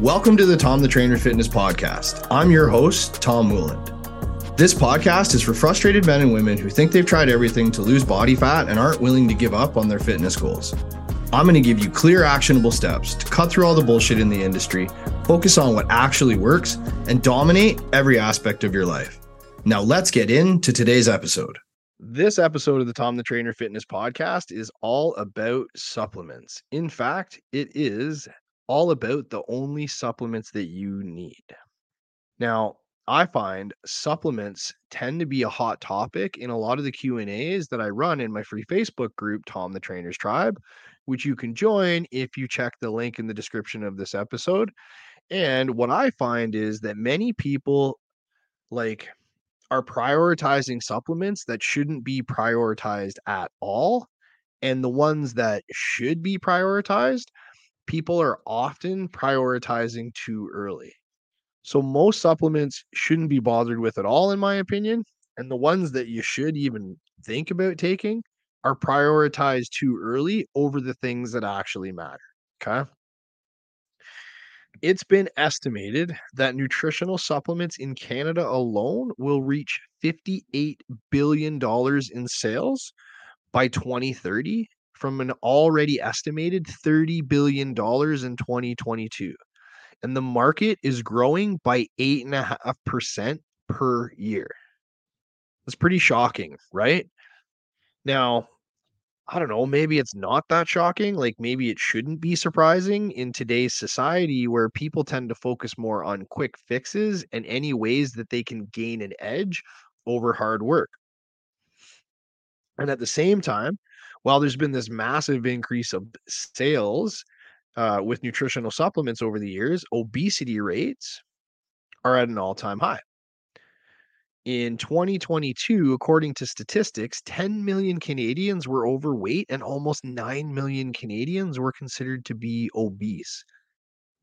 Welcome to the Tom the Trainer Fitness Podcast. I'm your host, Tom Wooland. This podcast is for frustrated men and women who think they've tried everything to lose body fat and aren't willing to give up on their fitness goals. I'm going to give you clear, actionable steps to cut through all the bullshit in the industry, focus on what actually works, and dominate every aspect of your life. Now, let's get into today's episode. This episode of the Tom the Trainer Fitness Podcast is all about supplements. In fact, it is all about the only supplements that you need. Now, I find supplements tend to be a hot topic in a lot of the Q&As that I run in my free Facebook group Tom the Trainer's Tribe, which you can join if you check the link in the description of this episode. And what I find is that many people like are prioritizing supplements that shouldn't be prioritized at all and the ones that should be prioritized people are often prioritizing too early. So most supplements shouldn't be bothered with at all, in my opinion. And the ones that you should even think about taking are prioritized too early over the things that actually matter. Okay. It's been estimated that nutritional supplements in Canada alone will reach $58 billion in sales by 2030 from an already estimated $30 billion in 2022. And the market is growing by 8.5% per year. That's pretty shocking, right? Now, I don't know, maybe it's not that shocking. Like maybe it shouldn't be surprising in today's society where people tend to focus more on quick fixes and any ways that they can gain an edge over hard work. And at the same time, while there's been this massive increase of sales uh, with nutritional supplements over the years, obesity rates are at an all time high. In 2022, according to statistics, 10 million Canadians were overweight and almost 9 million Canadians were considered to be obese.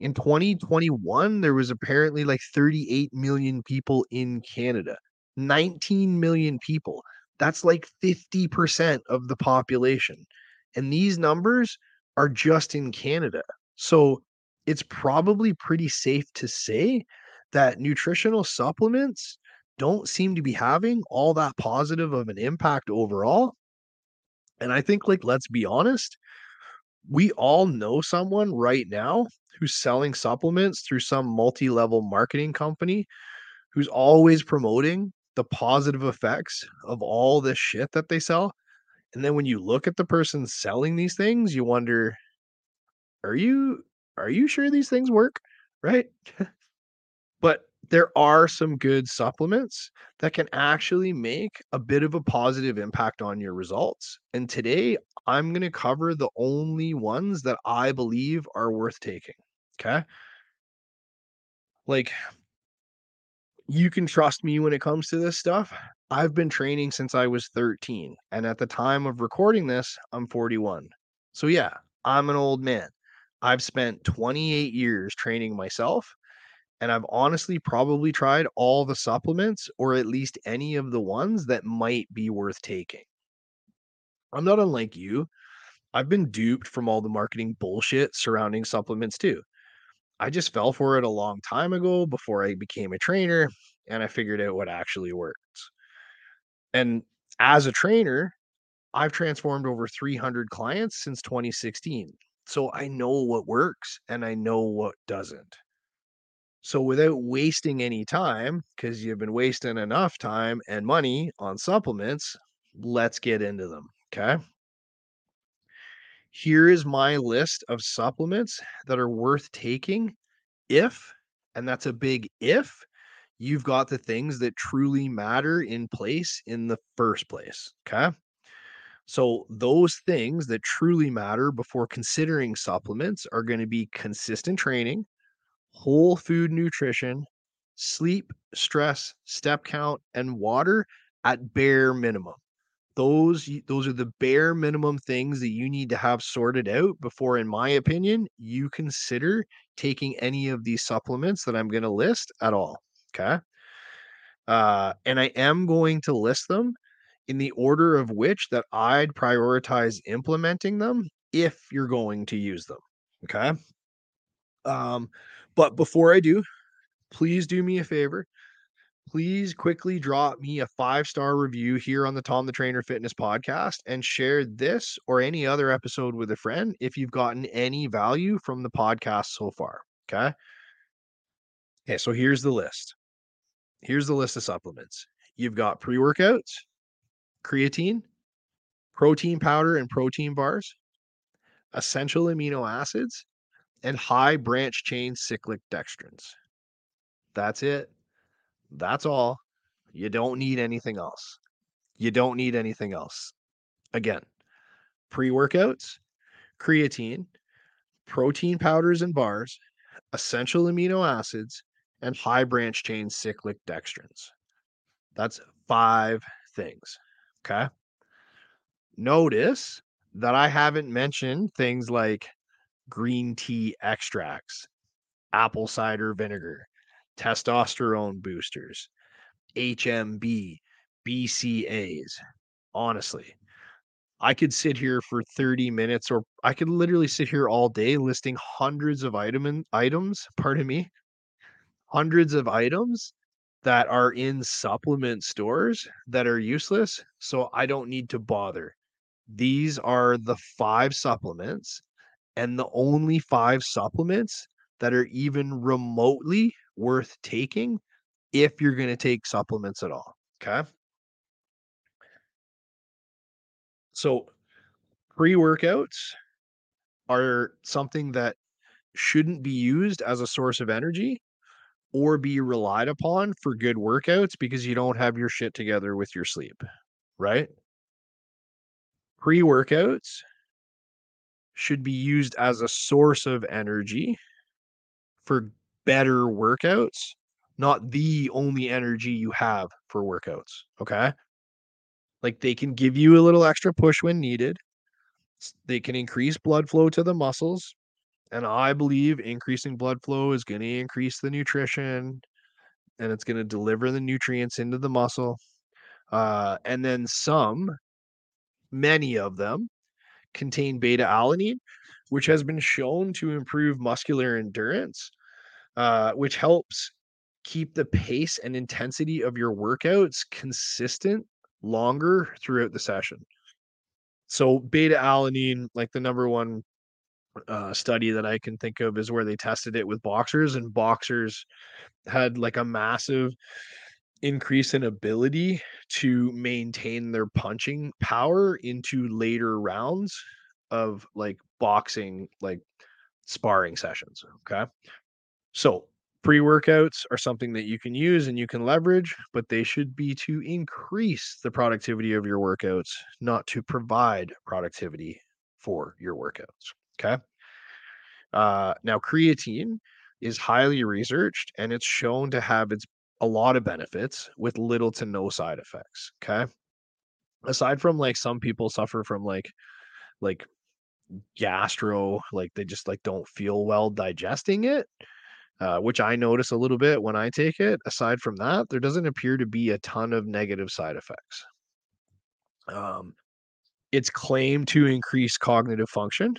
In 2021, there was apparently like 38 million people in Canada. 19 million people. That's like 50% of the population. And these numbers are just in Canada. So it's probably pretty safe to say that nutritional supplements don't seem to be having all that positive of an impact overall. And I think, like, let's be honest, we all know someone right now who's selling supplements through some multi level marketing company who's always promoting the positive effects of all this shit that they sell. And then when you look at the person selling these things, you wonder, are you are you sure these things work? Right? but there are some good supplements that can actually make a bit of a positive impact on your results. And today I'm going to cover the only ones that I believe are worth taking. Okay. Like you can trust me when it comes to this stuff. I've been training since I was 13. And at the time of recording this, I'm 41. So, yeah, I'm an old man. I've spent 28 years training myself. And I've honestly probably tried all the supplements or at least any of the ones that might be worth taking. I'm not unlike you. I've been duped from all the marketing bullshit surrounding supplements too. I just fell for it a long time ago before I became a trainer and I figured out what actually works. And as a trainer, I've transformed over 300 clients since 2016. So I know what works and I know what doesn't. So without wasting any time, because you've been wasting enough time and money on supplements, let's get into them. Okay here is my list of supplements that are worth taking if, and that's a big if, you've got the things that truly matter in place in the first place. Okay. So, those things that truly matter before considering supplements are going to be consistent training, whole food nutrition, sleep, stress, step count, and water at bare minimum those those are the bare minimum things that you need to have sorted out before in my opinion you consider taking any of these supplements that i'm going to list at all okay uh, and i am going to list them in the order of which that i'd prioritize implementing them if you're going to use them okay Um, but before I do, please do me a favor. Please quickly drop me a five star review here on the Tom the Trainer Fitness podcast and share this or any other episode with a friend if you've gotten any value from the podcast so far. Okay. Okay. So here's the list. Here's the list of supplements you've got pre workouts, creatine, protein powder and protein bars, essential amino acids, and high branch chain cyclic dextrins. That's it. That's all. You don't need anything else. You don't need anything else. Again, pre workouts, creatine, protein powders and bars, essential amino acids, and high branch chain cyclic dextrins. That's five things. Okay. Notice that I haven't mentioned things like green tea extracts, apple cider vinegar, testosterone boosters, HMB, BCAs. Honestly, I could sit here for 30 minutes or I could literally sit here all day listing hundreds of item items, pardon me, hundreds of items that are in supplement stores that are useless, so I don't need to bother. These are the 5 supplements and the only 5 supplements that are even remotely worth taking if you're going to take supplements at all. Okay. So, pre workouts are something that shouldn't be used as a source of energy or be relied upon for good workouts because you don't have your shit together with your sleep, right? Pre workouts should be used as a source of energy for better workouts, not the only energy you have for workouts. Okay. Like they can give you a little extra push when needed. They can increase blood flow to the muscles. And I believe increasing blood flow is going to increase the nutrition and it's going to deliver the nutrients into the muscle. Uh, and then some, many of them, contain beta alanine, which has been shown to improve muscular endurance uh, which helps keep the pace and intensity of your workouts consistent longer throughout the session. So beta alanine, like the number one uh, study that I can think of is where they tested it with boxers, and boxers had like a massive increase in ability to maintain their punching power into later rounds of like boxing, like sparring sessions. Okay. So, pre workouts are something that you can use and you can leverage, but they should be to increase the productivity of your workouts, not to provide productivity for your workouts. Okay. Uh, now, creatine is highly researched and it's shown to have its a lot of benefits with little to no side effects. Okay. Aside from like some people suffer from like like gastro, like they just like don't feel well digesting it uh, which I notice a little bit when I take it. Aside from that, there doesn't appear to be a ton of negative side effects. Um, it's claimed to increase cognitive function.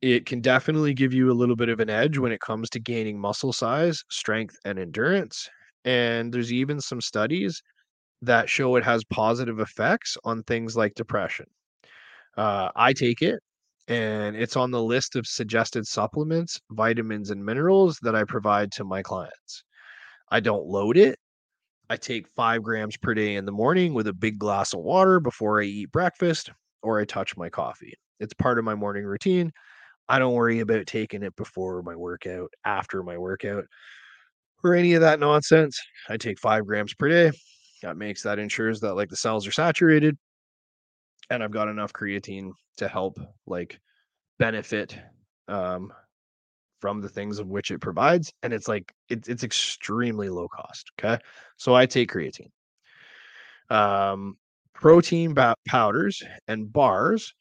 It can definitely give you a little bit of an edge when it comes to gaining muscle size, strength, and endurance. And there's even some studies that show it has positive effects on things like depression. Uh, I take it and it's on the list of suggested supplements, vitamins, and minerals that I provide to my clients. I don't load it. I take five grams per day in the morning with a big glass of water before I eat breakfast or I touch my coffee. It's part of my morning routine. I don't worry about taking it before my workout, after my workout, or any of that nonsense. I take five grams per day. That makes that ensures that like the cells are saturated and I've got enough creatine to help like benefit um, from the things of which it provides, and it's like it's it's extremely low cost. Okay, so I take creatine. Um, protein ba- powders and bars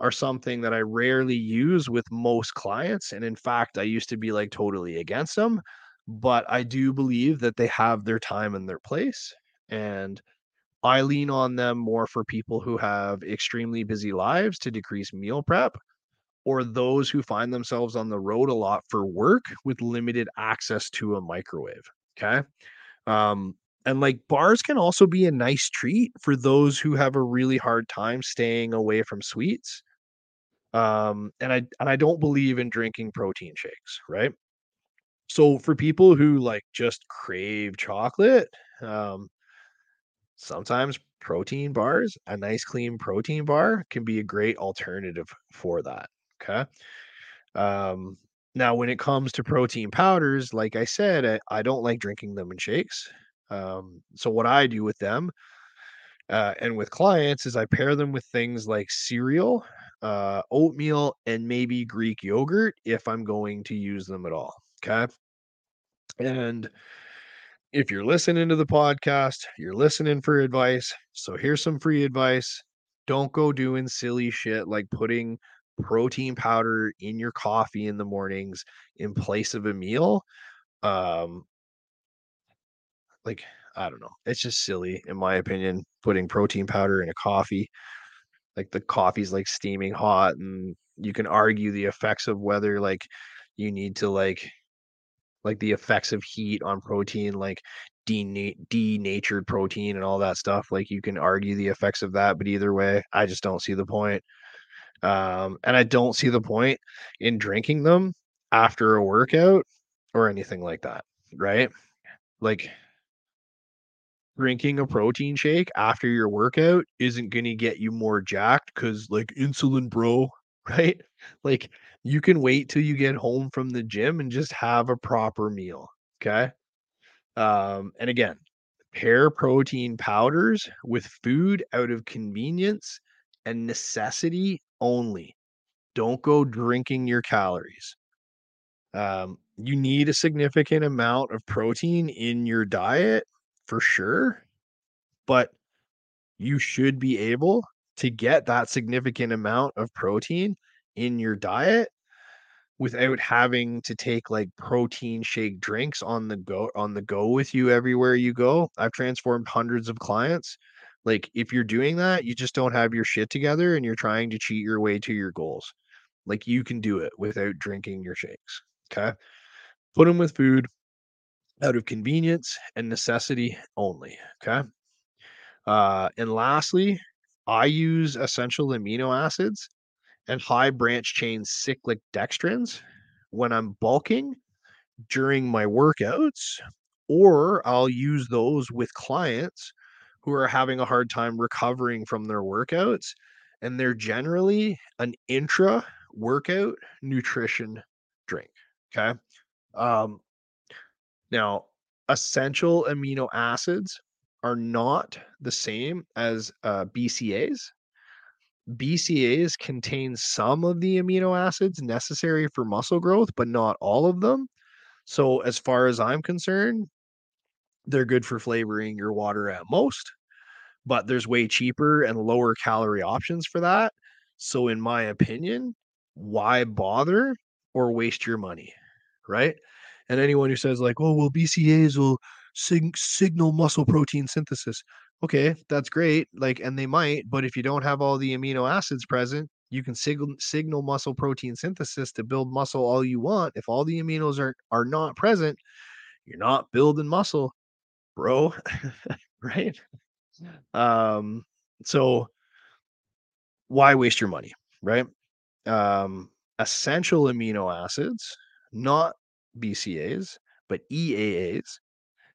are something that I rarely use with most clients, and in fact, I used to be like totally against them, but I do believe that they have their time and their place, and I lean on them more for people who have extremely busy lives to decrease meal prep or those who find themselves on the road a lot for work with limited access to a microwave. Okay. Um, and like bars can also be a nice treat for those who have a really hard time staying away from sweets. Um, and I and I don't believe in drinking protein shakes, right? So for people who like just crave chocolate, um, sometimes protein bars, a nice clean protein bar can be a great alternative for that. Okay. Um, now when it comes to protein powders, like I said, I, I don't like drinking them in shakes. Um, so what I do with them uh, and with clients is I pair them with things like cereal, uh, oatmeal, and maybe Greek yogurt if I'm going to use them at all. Okay. And if you're listening to the podcast, you're listening for advice. So here's some free advice. Don't go doing silly shit like putting protein powder in your coffee in the mornings in place of a meal. Um, like, I don't know. It's just silly, in my opinion, putting protein powder in a coffee. Like the coffee's like steaming hot, and you can argue the effects of whether like you need to like like the effects of heat on protein, like dena- denatured protein and all that stuff. Like you can argue the effects of that, but either way, I just don't see the point. Um, and I don't see the point in drinking them after a workout or anything like that, right? Like drinking a protein shake after your workout isn't going to get you more jacked because like insulin bro right like you can wait till you get home from the gym and just have a proper meal okay? Um and again pair protein powders with food out of convenience and necessity only. Don't go drinking your calories. Um you need a significant amount of protein in your diet for sure but you should be able to get that significant amount of protein in your diet without having to take like protein shake drinks on the go on the go with you everywhere you go. I've transformed hundreds of clients. Like if you're doing that, you just don't have your shit together and you're trying to cheat your way to your goals. Like you can do it without drinking your shakes. Okay? Put them with food out of convenience and necessity only, okay? Uh, and lastly, I use essential amino acids and high branch chain cyclic dextrins when I'm bulking during my workouts, or I'll use those with clients who are having a hard time recovering from their workouts. And they're generally an intra workout nutrition drink. Okay. Um, now, essential amino acids are not the same as uh, BCAs. BCAs contain some of the amino acids necessary for muscle growth, but not all of them. So, as far as I'm concerned, they're good for flavoring your water at most, but there's way cheaper and lower calorie options for that. So, in my opinion, why bother or waste your money? Right. And anyone who says, like, oh, well, BCAs will sig- signal muscle protein synthesis. Okay, that's great. Like, and they might, but if you don't have all the amino acids present, you can signal signal muscle protein synthesis to build muscle all you want. If all the aminos are are not present, you're not building muscle, bro. right? Um, so why waste your money, right? Um, essential amino acids, not BCAs, but EAAs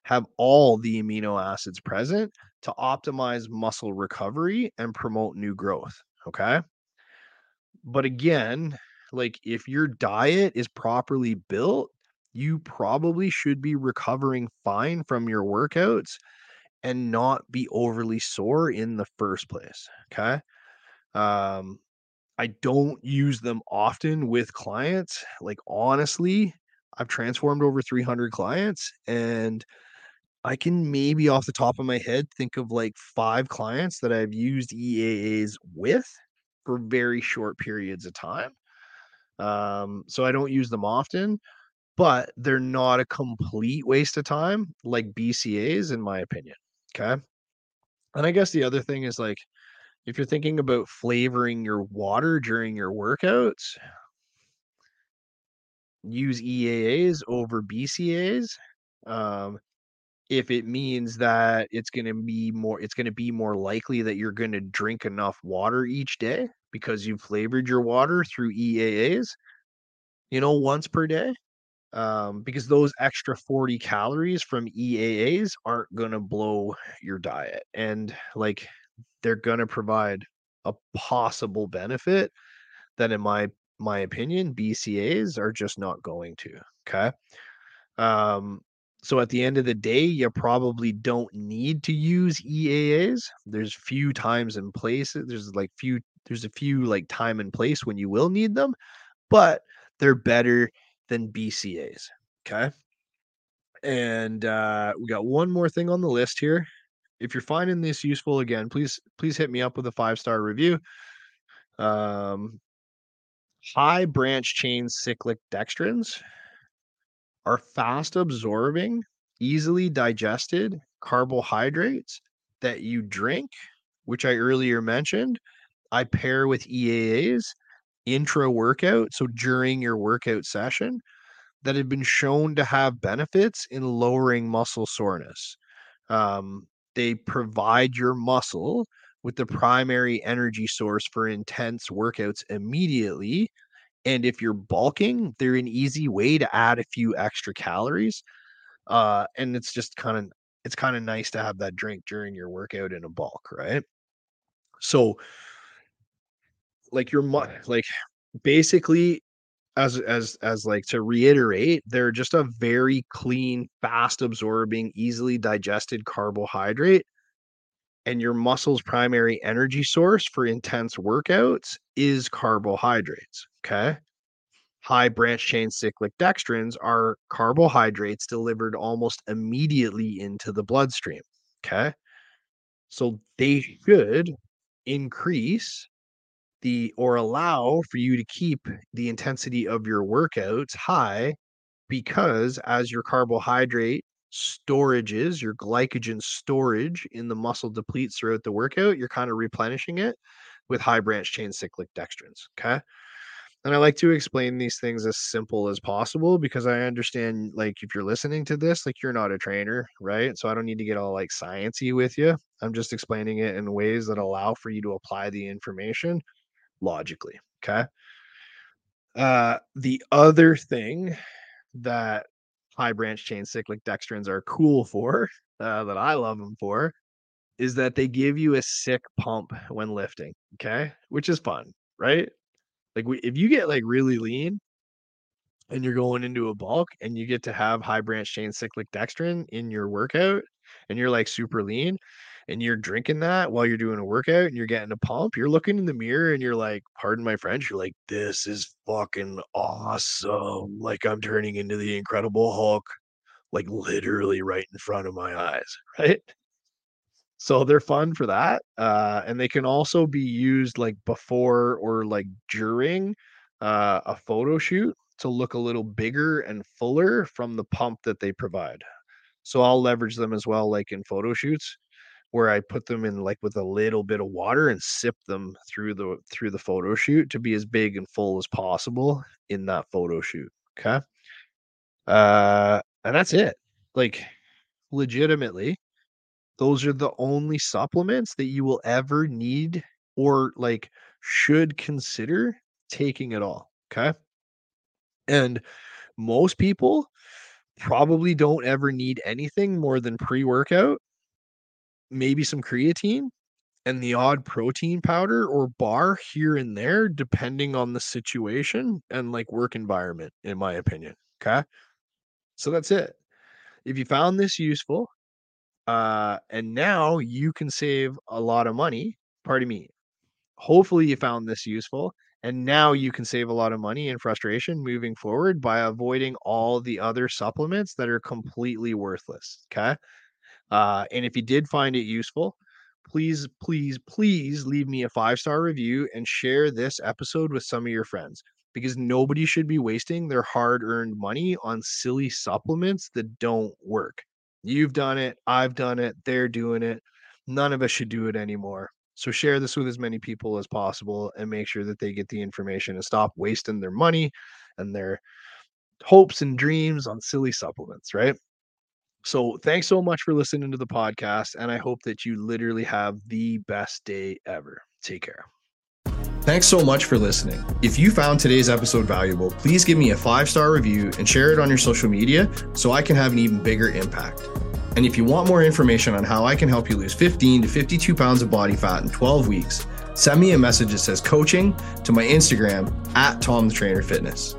have all the amino acids present to optimize muscle recovery and promote new growth. Okay. But again, like if your diet is properly built, you probably should be recovering fine from your workouts and not be overly sore in the first place. Okay. Um, I don't use them often with clients. Like, honestly, I've transformed over 300 clients and I can maybe off the top of my head think of like 5 clients that I've used EAAs with for very short periods of time. Um, so I don't use them often, but they're not a complete waste of time like BCAs in my opinion. Okay. And I guess the other thing is like if you're thinking about flavoring your water during your workouts, use EAAs over BCAs. Um, if it means that it's going to be more it's going to be more likely that you're going to drink enough water each day because you've flavored your water through EAAs, you know, once per day. Um, because those extra 40 calories from EAAs aren't going to blow your diet and like they're going to provide a possible benefit that in my my opinion BCAAs are just not going to, okay? Um so at the end of the day, you probably don't need to use EAAs. There's few times and places. There's like few. There's a few like time and place when you will need them, but they're better than BCAs. Okay. And uh, we got one more thing on the list here. If you're finding this useful again, please please hit me up with a five star review. Um, high branch chain cyclic dextrins are fast absorbing, easily digested carbohydrates that you drink, which I earlier mentioned. I pair with EAAs intra workout, so during your workout session, that have been shown to have benefits in lowering muscle soreness. Um, they provide your muscle with the primary energy source for intense workouts immediately and if you're bulking, they're an easy way to add a few extra calories. Uh, and it's just kind of it's kind of nice to have that drink during your workout in a bulk, right? So like your like basically as as as like to reiterate, they're just a very clean, fast absorbing, easily digested carbohydrate and your muscle's primary energy source for intense workouts is carbohydrates. Okay. High branch chain cyclic dextrins are carbohydrates delivered almost immediately into the bloodstream. Okay. So they should increase the or allow for you to keep the intensity of your workouts high because as your carbohydrate storages, your glycogen storage in the muscle depletes throughout the workout, you're kind of replenishing it with high branch chain cyclic dextrins. Okay. And I like to explain these things as simple as possible because I understand, like, if you're listening to this, like, you're not a trainer, right? So I don't need to get all like sciency with you. I'm just explaining it in ways that allow for you to apply the information logically. Okay. Uh, the other thing that high branch chain cyclic dextrins are cool for, uh, that I love them for, is that they give you a sick pump when lifting. Okay, which is fun, right? Like we, if you get like really lean and you're going into a bulk and you get to have high branch chain cyclic dextrin in your workout and you're like super lean and you're drinking that while you're doing a workout and you're getting a pump, you're looking in the mirror and you're like, pardon my French, you're like, this is fucking awesome. Like I'm turning into the incredible Hulk, like literally right in front of my eyes, right? So they're fun for that. Uh, and they can also be used like before or like during uh, a photo shoot to look a little bigger and fuller from the pump that they provide. So I'll leverage them as well, like in photo shoots where I put them in like with a little bit of water and sip them through the through the photo shoot to be as big and full as possible in that photo shoot. Okay. Uh and that's it. Like legitimately, those are the only supplements that you will ever need or like should consider taking at all. Okay. And most people probably don't ever need anything more than pre workout maybe some creatine and the odd protein powder or bar here and there, depending on the situation and like work environment, in my opinion. Okay. So that's it. If you found this useful, uh, and now you can save a lot of money, pardon me. Hopefully, you found this useful, and now you can save a lot of money and frustration moving forward by avoiding all the other supplements that are completely worthless. Okay. Uh, and if you did find it useful, please, please, please leave me a five star review and share this episode with some of your friends because nobody should be wasting their hard earned money on silly supplements that don't work. You've done it. I've done it. They're doing it. None of us should do it anymore. So share this with as many people as possible and make sure that they get the information and stop wasting their money and their hopes and dreams on silly supplements, right? So, thanks so much for listening to the podcast. And I hope that you literally have the best day ever. Take care. Thanks so much for listening. If you found today's episode valuable, please give me a five star review and share it on your social media so I can have an even bigger impact. And if you want more information on how I can help you lose 15 to 52 pounds of body fat in 12 weeks, send me a message that says coaching to my Instagram at Tom the Trainer Fitness.